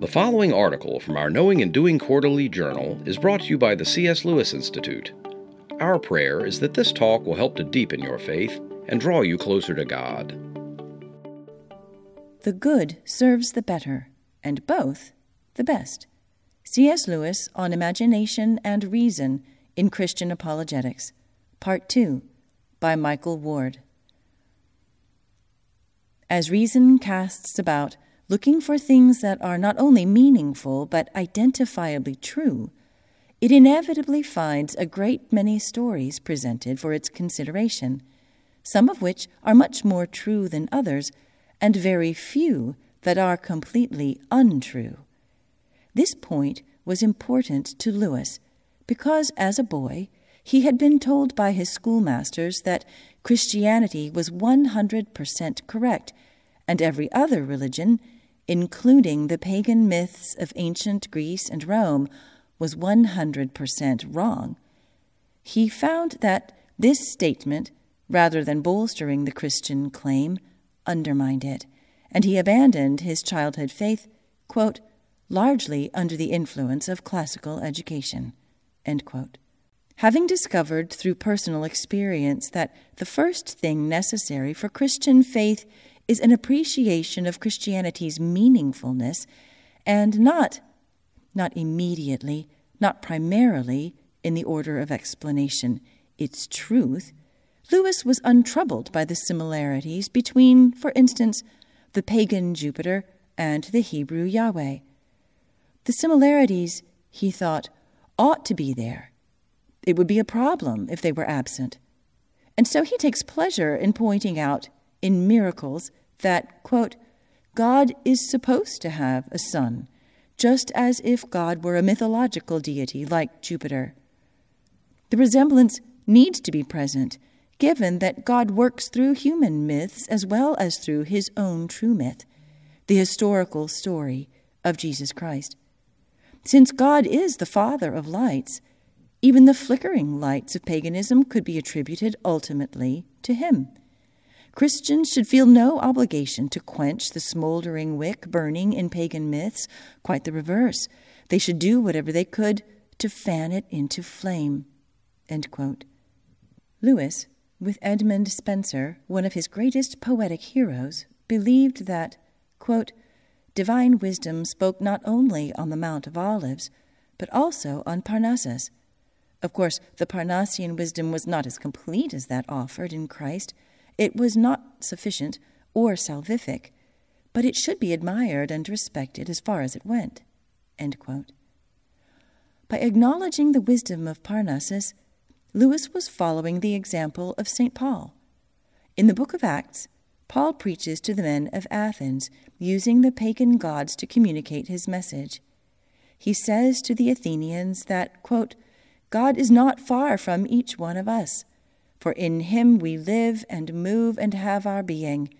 The following article from our Knowing and Doing Quarterly Journal is brought to you by the C.S. Lewis Institute. Our prayer is that this talk will help to deepen your faith and draw you closer to God. The good serves the better, and both the best. C.S. Lewis on Imagination and Reason in Christian Apologetics, Part 2, by Michael Ward. As reason casts about, looking for things that are not only meaningful but identifiably true, it inevitably finds a great many stories presented for its consideration, some of which are much more true than others, and very few that are completely untrue. This point was important to Lewis because, as a boy, he had been told by his schoolmasters that Christianity was 100% correct, and every other religion including the pagan myths of ancient Greece and Rome, was 100% wrong. He found that this statement, rather than bolstering the Christian claim, undermined it, and he abandoned his childhood faith, quote, largely under the influence of classical education. Having discovered through personal experience that the first thing necessary for Christian faith is an appreciation of Christianity's meaningfulness and not not immediately, not primarily in the order of explanation, its truth, Lewis was untroubled by the similarities between, for instance, the pagan Jupiter and the Hebrew Yahweh. The similarities, he thought, ought to be there. It would be a problem if they were absent. And so he takes pleasure in pointing out, in miracles, that, quote, God is supposed to have a son, just as if God were a mythological deity like Jupiter. The resemblance needs to be present, given that God works through human myths as well as through his own true myth, the historical story of Jesus Christ. Since God is the Father of lights, even the flickering lights of paganism could be attributed ultimately to him. Christians should feel no obligation to quench the smoldering wick burning in pagan myths. Quite the reverse. They should do whatever they could to fan it into flame. Lewis, with Edmund Spenser, one of his greatest poetic heroes, believed that, quote, divine wisdom spoke not only on the Mount of Olives, but also on Parnassus. Of course, the Parnassian wisdom was not as complete as that offered in Christ it was not sufficient or salvific, but it should be admired and respected as far as it went. By acknowledging the wisdom of Parnassus, Lewis was following the example of St. Paul. In the book of Acts, Paul preaches to the men of Athens, using the pagan gods to communicate his message. He says to the Athenians that, quote, God is not far from each one of us, for in him we live and move and have our being,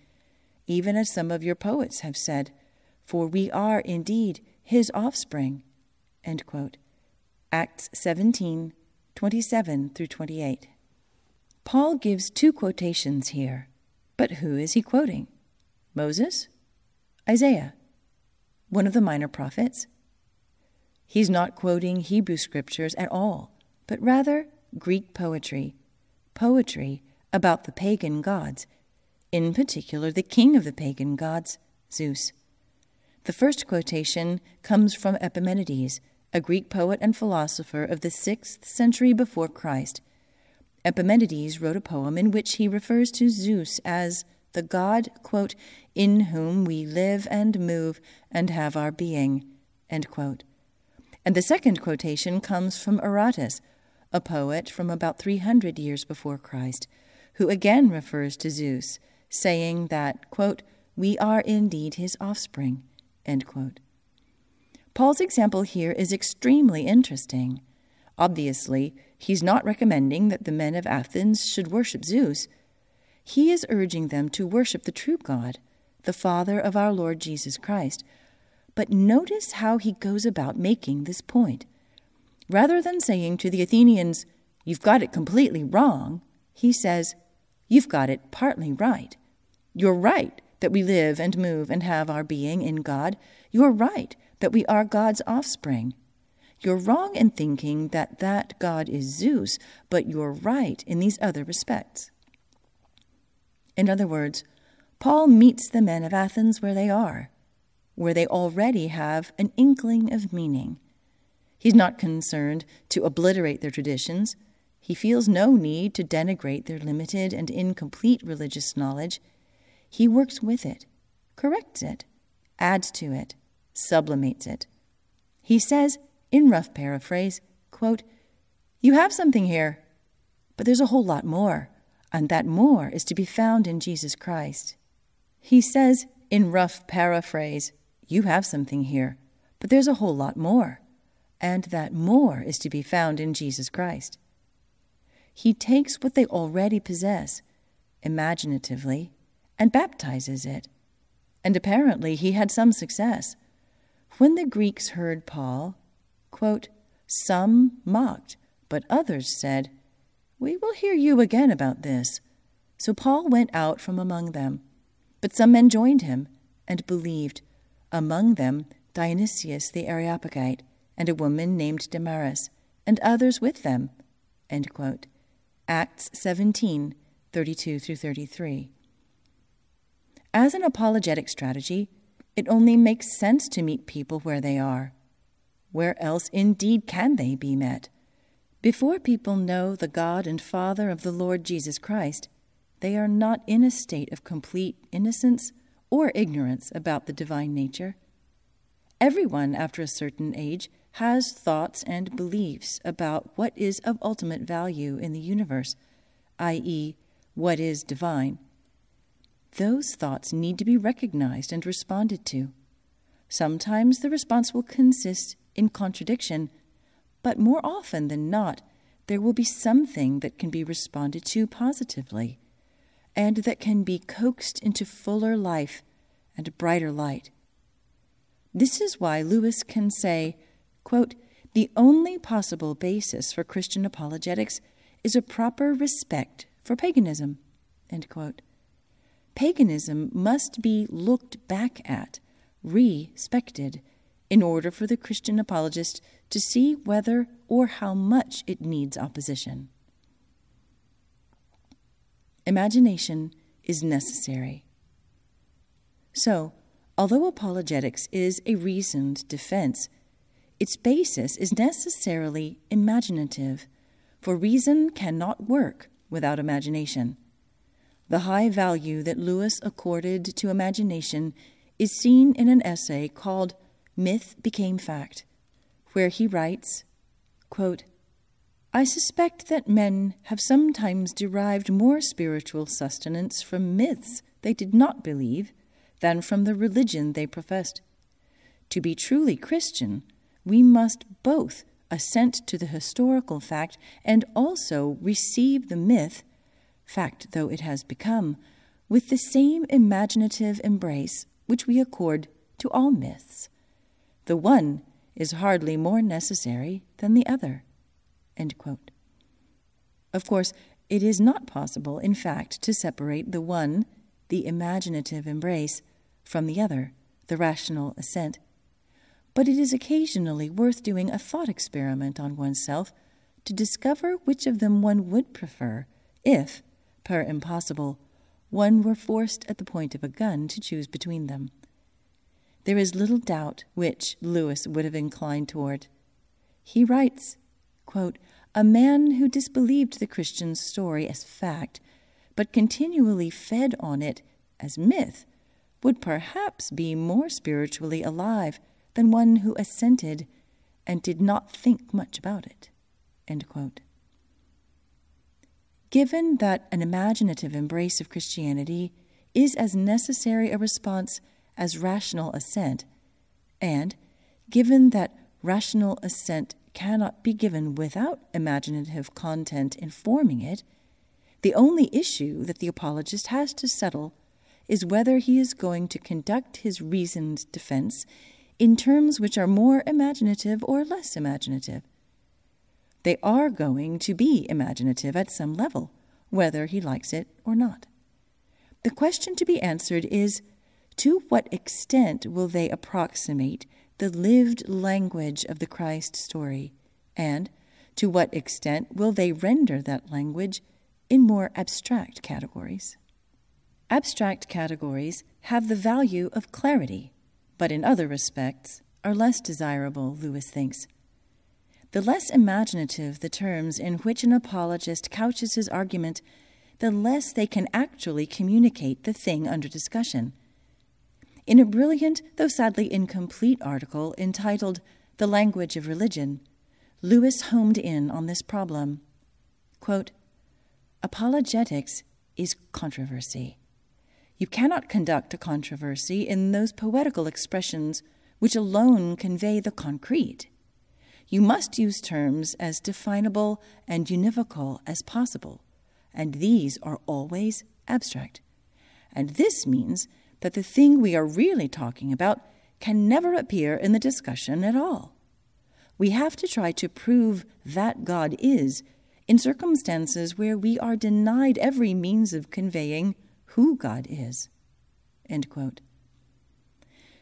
even as some of your poets have said, for we are indeed his offspring. Acts 17 27 through 28. Paul gives two quotations here, but who is he quoting? Moses? Isaiah? One of the minor prophets? He's not quoting Hebrew scriptures at all, but rather Greek poetry poetry about the pagan gods, in particular the king of the pagan gods, Zeus. The first quotation comes from Epimenides, a Greek poet and philosopher of the 6th century before Christ. Epimenides wrote a poem in which he refers to Zeus as the God, quote, in whom we live and move and have our being, And the second quotation comes from Aratus, a poet from about 300 years before Christ, who again refers to Zeus, saying that, quote, we are indeed his offspring, Paul's example here is extremely interesting. Obviously, he's not recommending that the men of Athens should worship Zeus. He is urging them to worship the true God, the Father of our Lord Jesus Christ. But notice how he goes about making this point. Rather than saying to the Athenians, You've got it completely wrong, he says, You've got it partly right. You're right that we live and move and have our being in God. You're right that we are God's offspring. You're wrong in thinking that that God is Zeus, but you're right in these other respects. In other words, Paul meets the men of Athens where they are, where they already have an inkling of meaning. He's not concerned to obliterate their traditions. He feels no need to denigrate their limited and incomplete religious knowledge. He works with it, corrects it, adds to it, sublimates it. He says, in rough paraphrase, quote, You have something here, but there's a whole lot more, and that more is to be found in Jesus Christ. He says, in rough paraphrase, You have something here, but there's a whole lot more, and that more is to be found in Jesus Christ. He takes what they already possess, imaginatively, and baptizes it. And apparently he had some success. When the Greeks heard Paul, quote, some mocked, but others said, We will hear you again about this. So Paul went out from among them. But some men joined him and believed, among them Dionysius the Areopagite, and a woman named Damaris, and others with them. Acts 17 32 through 33. As an apologetic strategy, it only makes sense to meet people where they are. Where else indeed can they be met? Before people know the God and Father of the Lord Jesus Christ, they are not in a state of complete innocence or ignorance about the divine nature. Everyone, after a certain age, has thoughts and beliefs about what is of ultimate value in the universe, i.e., what is divine. Those thoughts need to be recognized and responded to. Sometimes the response will consist in contradiction, but more often than not, there will be something that can be responded to positively and that can be coaxed into fuller life and brighter light. This is why Lewis can say, quote, The only possible basis for Christian apologetics is a proper respect for paganism. Paganism must be looked back at, respected, in order for the Christian apologist to see whether or how much it needs opposition. Imagination is necessary. So, although apologetics is a reasoned defense, its basis is necessarily imaginative, for reason cannot work without imagination. The high value that Lewis accorded to imagination is seen in an essay called Myth Became Fact, where he writes quote, I suspect that men have sometimes derived more spiritual sustenance from myths they did not believe than from the religion they professed. To be truly Christian, we must both assent to the historical fact and also receive the myth, fact though it has become, with the same imaginative embrace which we accord to all myths. The one is hardly more necessary than the other. Of course, it is not possible, in fact, to separate the one, the imaginative embrace, from the other, the rational assent. But it is occasionally worth doing a thought experiment on oneself to discover which of them one would prefer if, per impossible, one were forced at the point of a gun to choose between them. There is little doubt which Lewis would have inclined toward. He writes, quote, A man who disbelieved the Christian story as fact, but continually fed on it as myth, would perhaps be more spiritually alive than one who assented and did not think much about it. Given that an imaginative embrace of Christianity is as necessary a response as rational assent, and given that rational assent cannot be given without imaginative content informing it, the only issue that the apologist has to settle is whether he is going to conduct his reasoned defense in terms which are more imaginative or less imaginative. They are going to be imaginative at some level, whether he likes it or not. The question to be answered is to what extent will they approximate the lived language of the Christ story? And to what extent will they render that language in more abstract categories? Abstract categories have the value of clarity, but in other respects are less desirable, Lewis thinks. The less imaginative the terms in which an apologist couches his argument, the less they can actually communicate the thing under discussion. In a brilliant, though sadly incomplete article entitled The Language of Religion, Lewis homed in on this problem. Quote, Apologetics is controversy. You cannot conduct a controversy in those poetical expressions which alone convey the concrete. You must use terms as definable and univocal as possible, and these are always abstract. And this means that the thing we are really talking about can never appear in the discussion at all. We have to try to prove that God is in circumstances where we are denied every means of conveying who God is.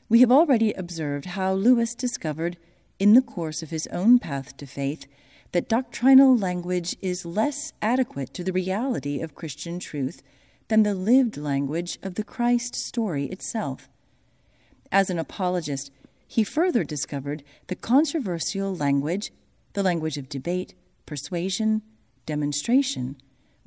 We have already observed how Lewis discovered, in the course of his own path to faith, that doctrinal language is less adequate to the reality of Christian truth than the lived language of the Christ story itself. As an apologist, he further discovered the controversial language, the language of debate, persuasion, demonstration,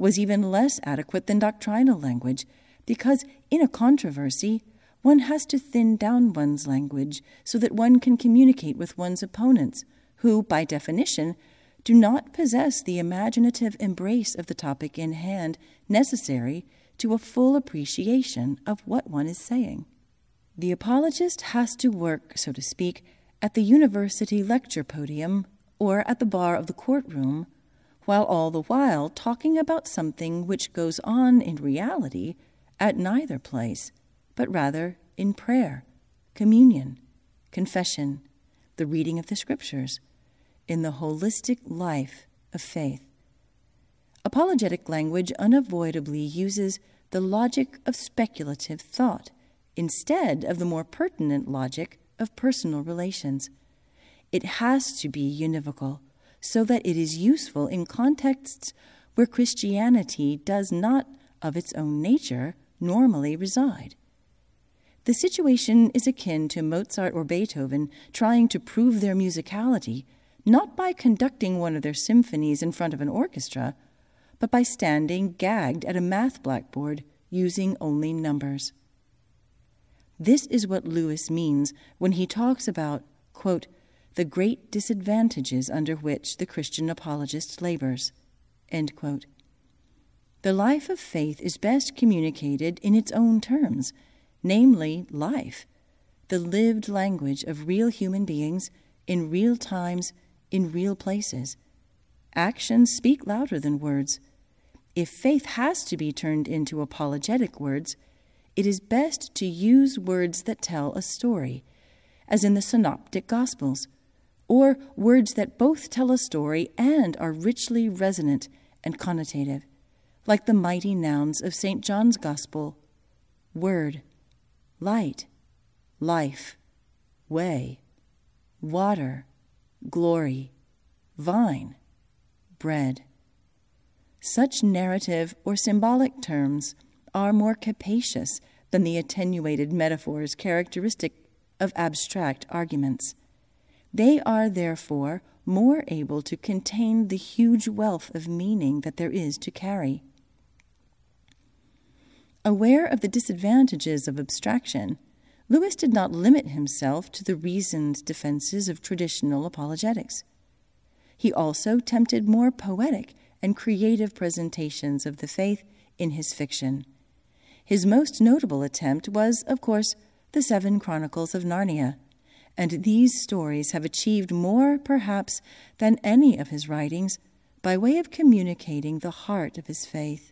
was even less adequate than doctrinal language, because in a controversy, one has to thin down one's language so that one can communicate with one's opponents, who, by definition, do not possess the imaginative embrace of the topic in hand necessary to a full appreciation of what one is saying. The apologist has to work, so to speak, at the university lecture podium or at the bar of the courtroom, while all the while talking about something which goes on in reality at neither place, but rather in prayer, communion, confession, the reading of the scriptures, in the holistic life of faith. Apologetic language unavoidably uses the logic of speculative thought instead of the more pertinent logic of personal relations. It has to be univocal so that it is useful in contexts where Christianity does not, of its own nature, normally reside. The situation is akin to Mozart or Beethoven trying to prove their musicality not by conducting one of their symphonies in front of an orchestra, but by standing gagged at a math blackboard using only numbers. This is what Lewis means when he talks about, quote, the great disadvantages under which the Christian apologist labors. The life of faith is best communicated in its own terms, namely, life, the lived language of real human beings in real times, in real places. Actions speak louder than words. If faith has to be turned into apologetic words, it is best to use words that tell a story, as in the Synoptic Gospels, or words that both tell a story and are richly resonant and connotative, like the mighty nouns of St. John's Gospel Word, Light, Life, Way, Water, Glory, Vine, Bread. Such narrative or symbolic terms are more capacious than the attenuated metaphors characteristic of abstract arguments. They are therefore more able to contain the huge wealth of meaning that there is to carry. Aware of the disadvantages of abstraction, Lewis did not limit himself to the reasoned defenses of traditional apologetics. He also tempted more poetic and creative presentations of the faith in his fiction. His most notable attempt was, of course, the Seven Chronicles of Narnia, and these stories have achieved more, perhaps, than any of his writings by way of communicating the heart of his faith.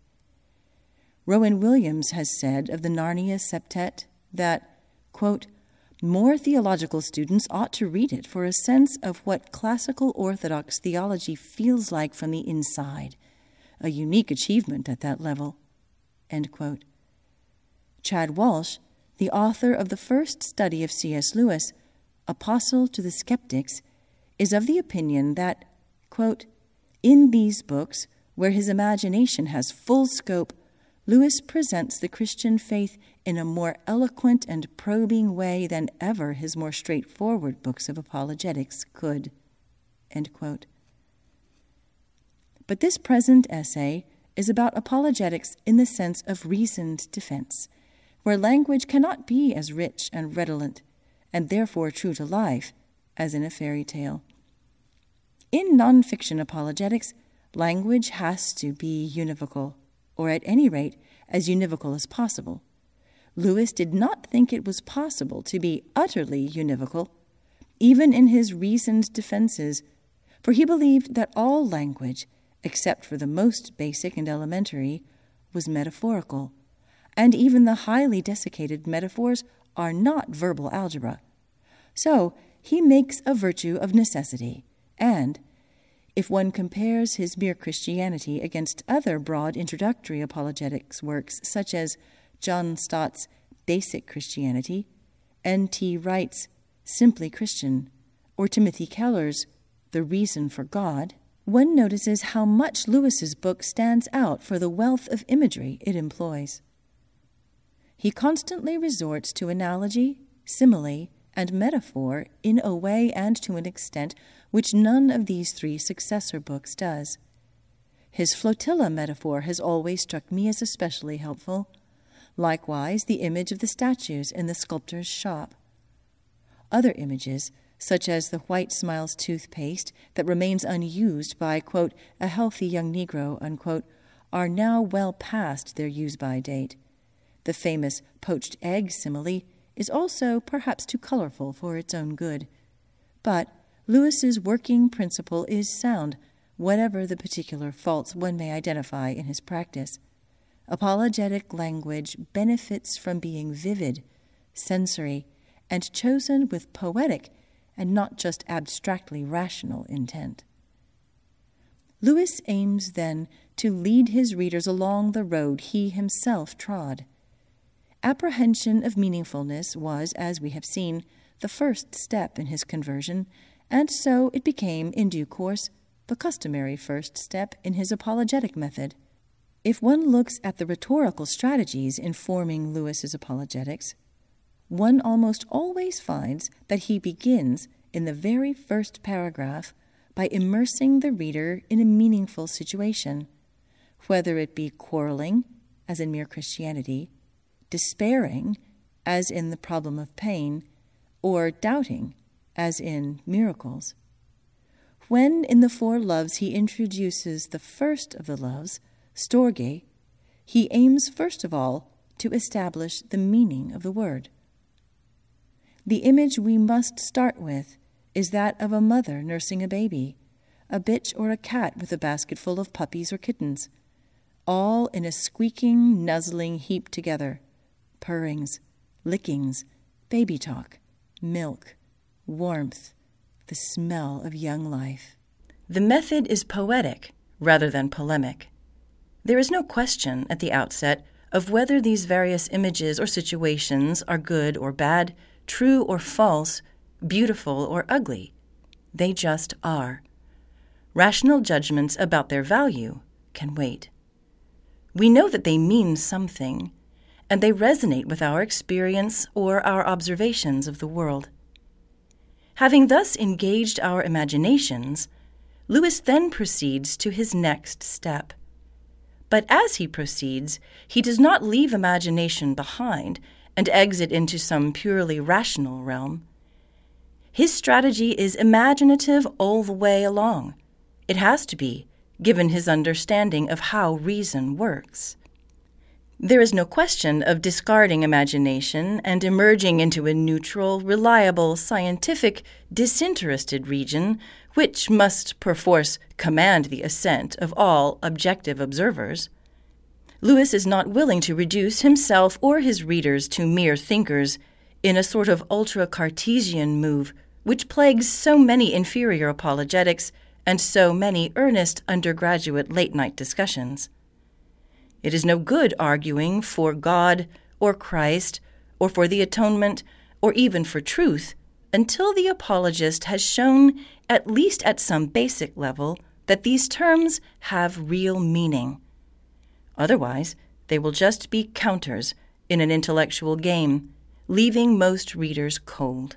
Rowan Williams has said of the Narnia septet that, quote, more theological students ought to read it for a sense of what classical Orthodox theology feels like from the inside, a unique achievement at that level. Chad Walsh, the author of the first study of C.S. Lewis, Apostle to the Skeptics, is of the opinion that, quote, in these books, where his imagination has full scope, Lewis presents the Christian faith in a more eloquent and probing way than ever his more straightforward books of apologetics could. But this present essay is about apologetics in the sense of reasoned defense, where language cannot be as rich and redolent, and therefore true to life, as in a fairy tale. In nonfiction apologetics, language has to be univocal, or at any rate, as univocal as possible. Lewis did not think it was possible to be utterly univocal, even in his reasoned defenses, for he believed that all language, except for the most basic and elementary, was metaphorical, and even the highly desiccated metaphors are not verbal algebra. So he makes a virtue of necessity, and, if one compares his mere Christianity against other broad introductory apologetics works, such as John Stott's Basic Christianity, N.T. Wright's Simply Christian, or Timothy Keller's The Reason for God, one notices how much Lewis's book stands out for the wealth of imagery it employs. He constantly resorts to analogy, simile, and metaphor in a way and to an extent which none of these three successor books does. His flotilla metaphor has always struck me as especially helpful. Likewise, the image of the statues in the sculptor's shop. Other images, such as the White Smiles toothpaste that remains unused by, quote, a healthy young Negro, unquote, are now well past their use by date. The famous poached egg simile is also perhaps too colorful for its own good. But Lewis's working principle is sound, whatever the particular faults one may identify in his practice. Apologetic language benefits from being vivid, sensory, and chosen with poetic and not just abstractly rational intent. Lewis aims then to lead his readers along the road he himself trod. Apprehension of meaningfulness was, as we have seen, the first step in his conversion, and so it became, in due course, the customary first step in his apologetic method. If one looks at the rhetorical strategies informing Lewis's apologetics, one almost always finds that he begins in the very first paragraph by immersing the reader in a meaningful situation, whether it be quarreling, as in mere Christianity, despairing, as in the problem of pain, or doubting, as in miracles. When in the four loves he introduces the first of the loves, Storge, he aims first of all to establish the meaning of the word. The image we must start with is that of a mother nursing a baby, a bitch or a cat with a basket full of puppies or kittens, all in a squeaking, nuzzling heap together purrings, lickings, baby talk, milk, warmth, the smell of young life. The method is poetic rather than polemic. There is no question at the outset of whether these various images or situations are good or bad, true or false, beautiful or ugly. They just are. Rational judgments about their value can wait. We know that they mean something, and they resonate with our experience or our observations of the world. Having thus engaged our imaginations, Lewis then proceeds to his next step. But as he proceeds, he does not leave imagination behind and exit into some purely rational realm. His strategy is imaginative all the way along. It has to be, given his understanding of how reason works. There is no question of discarding imagination and emerging into a neutral, reliable, scientific, disinterested region which must perforce command the assent of all objective observers. Lewis is not willing to reduce himself or his readers to mere thinkers in a sort of ultra Cartesian move which plagues so many inferior apologetics and so many earnest undergraduate late night discussions. It is no good arguing for God or Christ or for the atonement, or even for truth, until the apologist has shown, at least at some basic level, that these terms have real meaning. Otherwise, they will just be counters in an intellectual game, leaving most readers cold.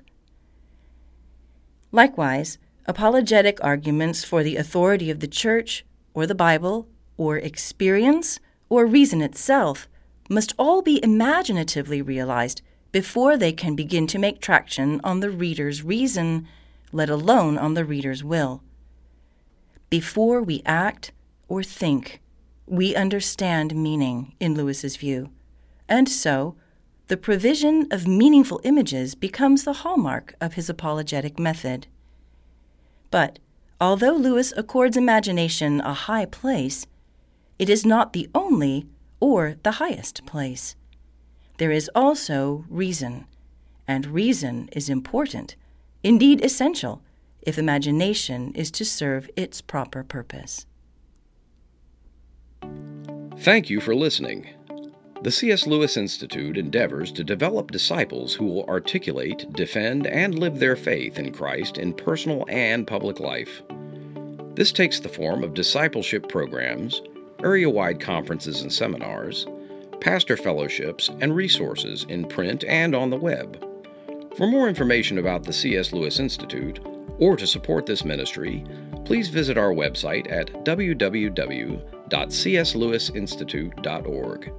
Likewise, apologetic arguments for the authority of the Church, or the Bible, or experience, or reason itself must all be imaginatively realized before they can begin to make traction on the reader's reason, let alone on the reader's will. Before we act or think, we understand meaning, in Lewis's view, and so the provision of meaningful images becomes the hallmark of his apologetic method. But although Lewis accords imagination a high place, it is not the only or the highest place. There is also reason, and reason is important, indeed essential, if imagination is to serve its proper purpose. Thank you for listening. The C.S. Lewis Institute endeavors to develop disciples who will articulate, defend, and live their faith in Christ in personal and public life. This takes the form of discipleship programs, area wide conferences and seminars, pastor fellowships, and resources in print and on the web. For more information about the C.S. Lewis Institute, or to support this ministry, please visit our website at www.cslewisinstitute.org.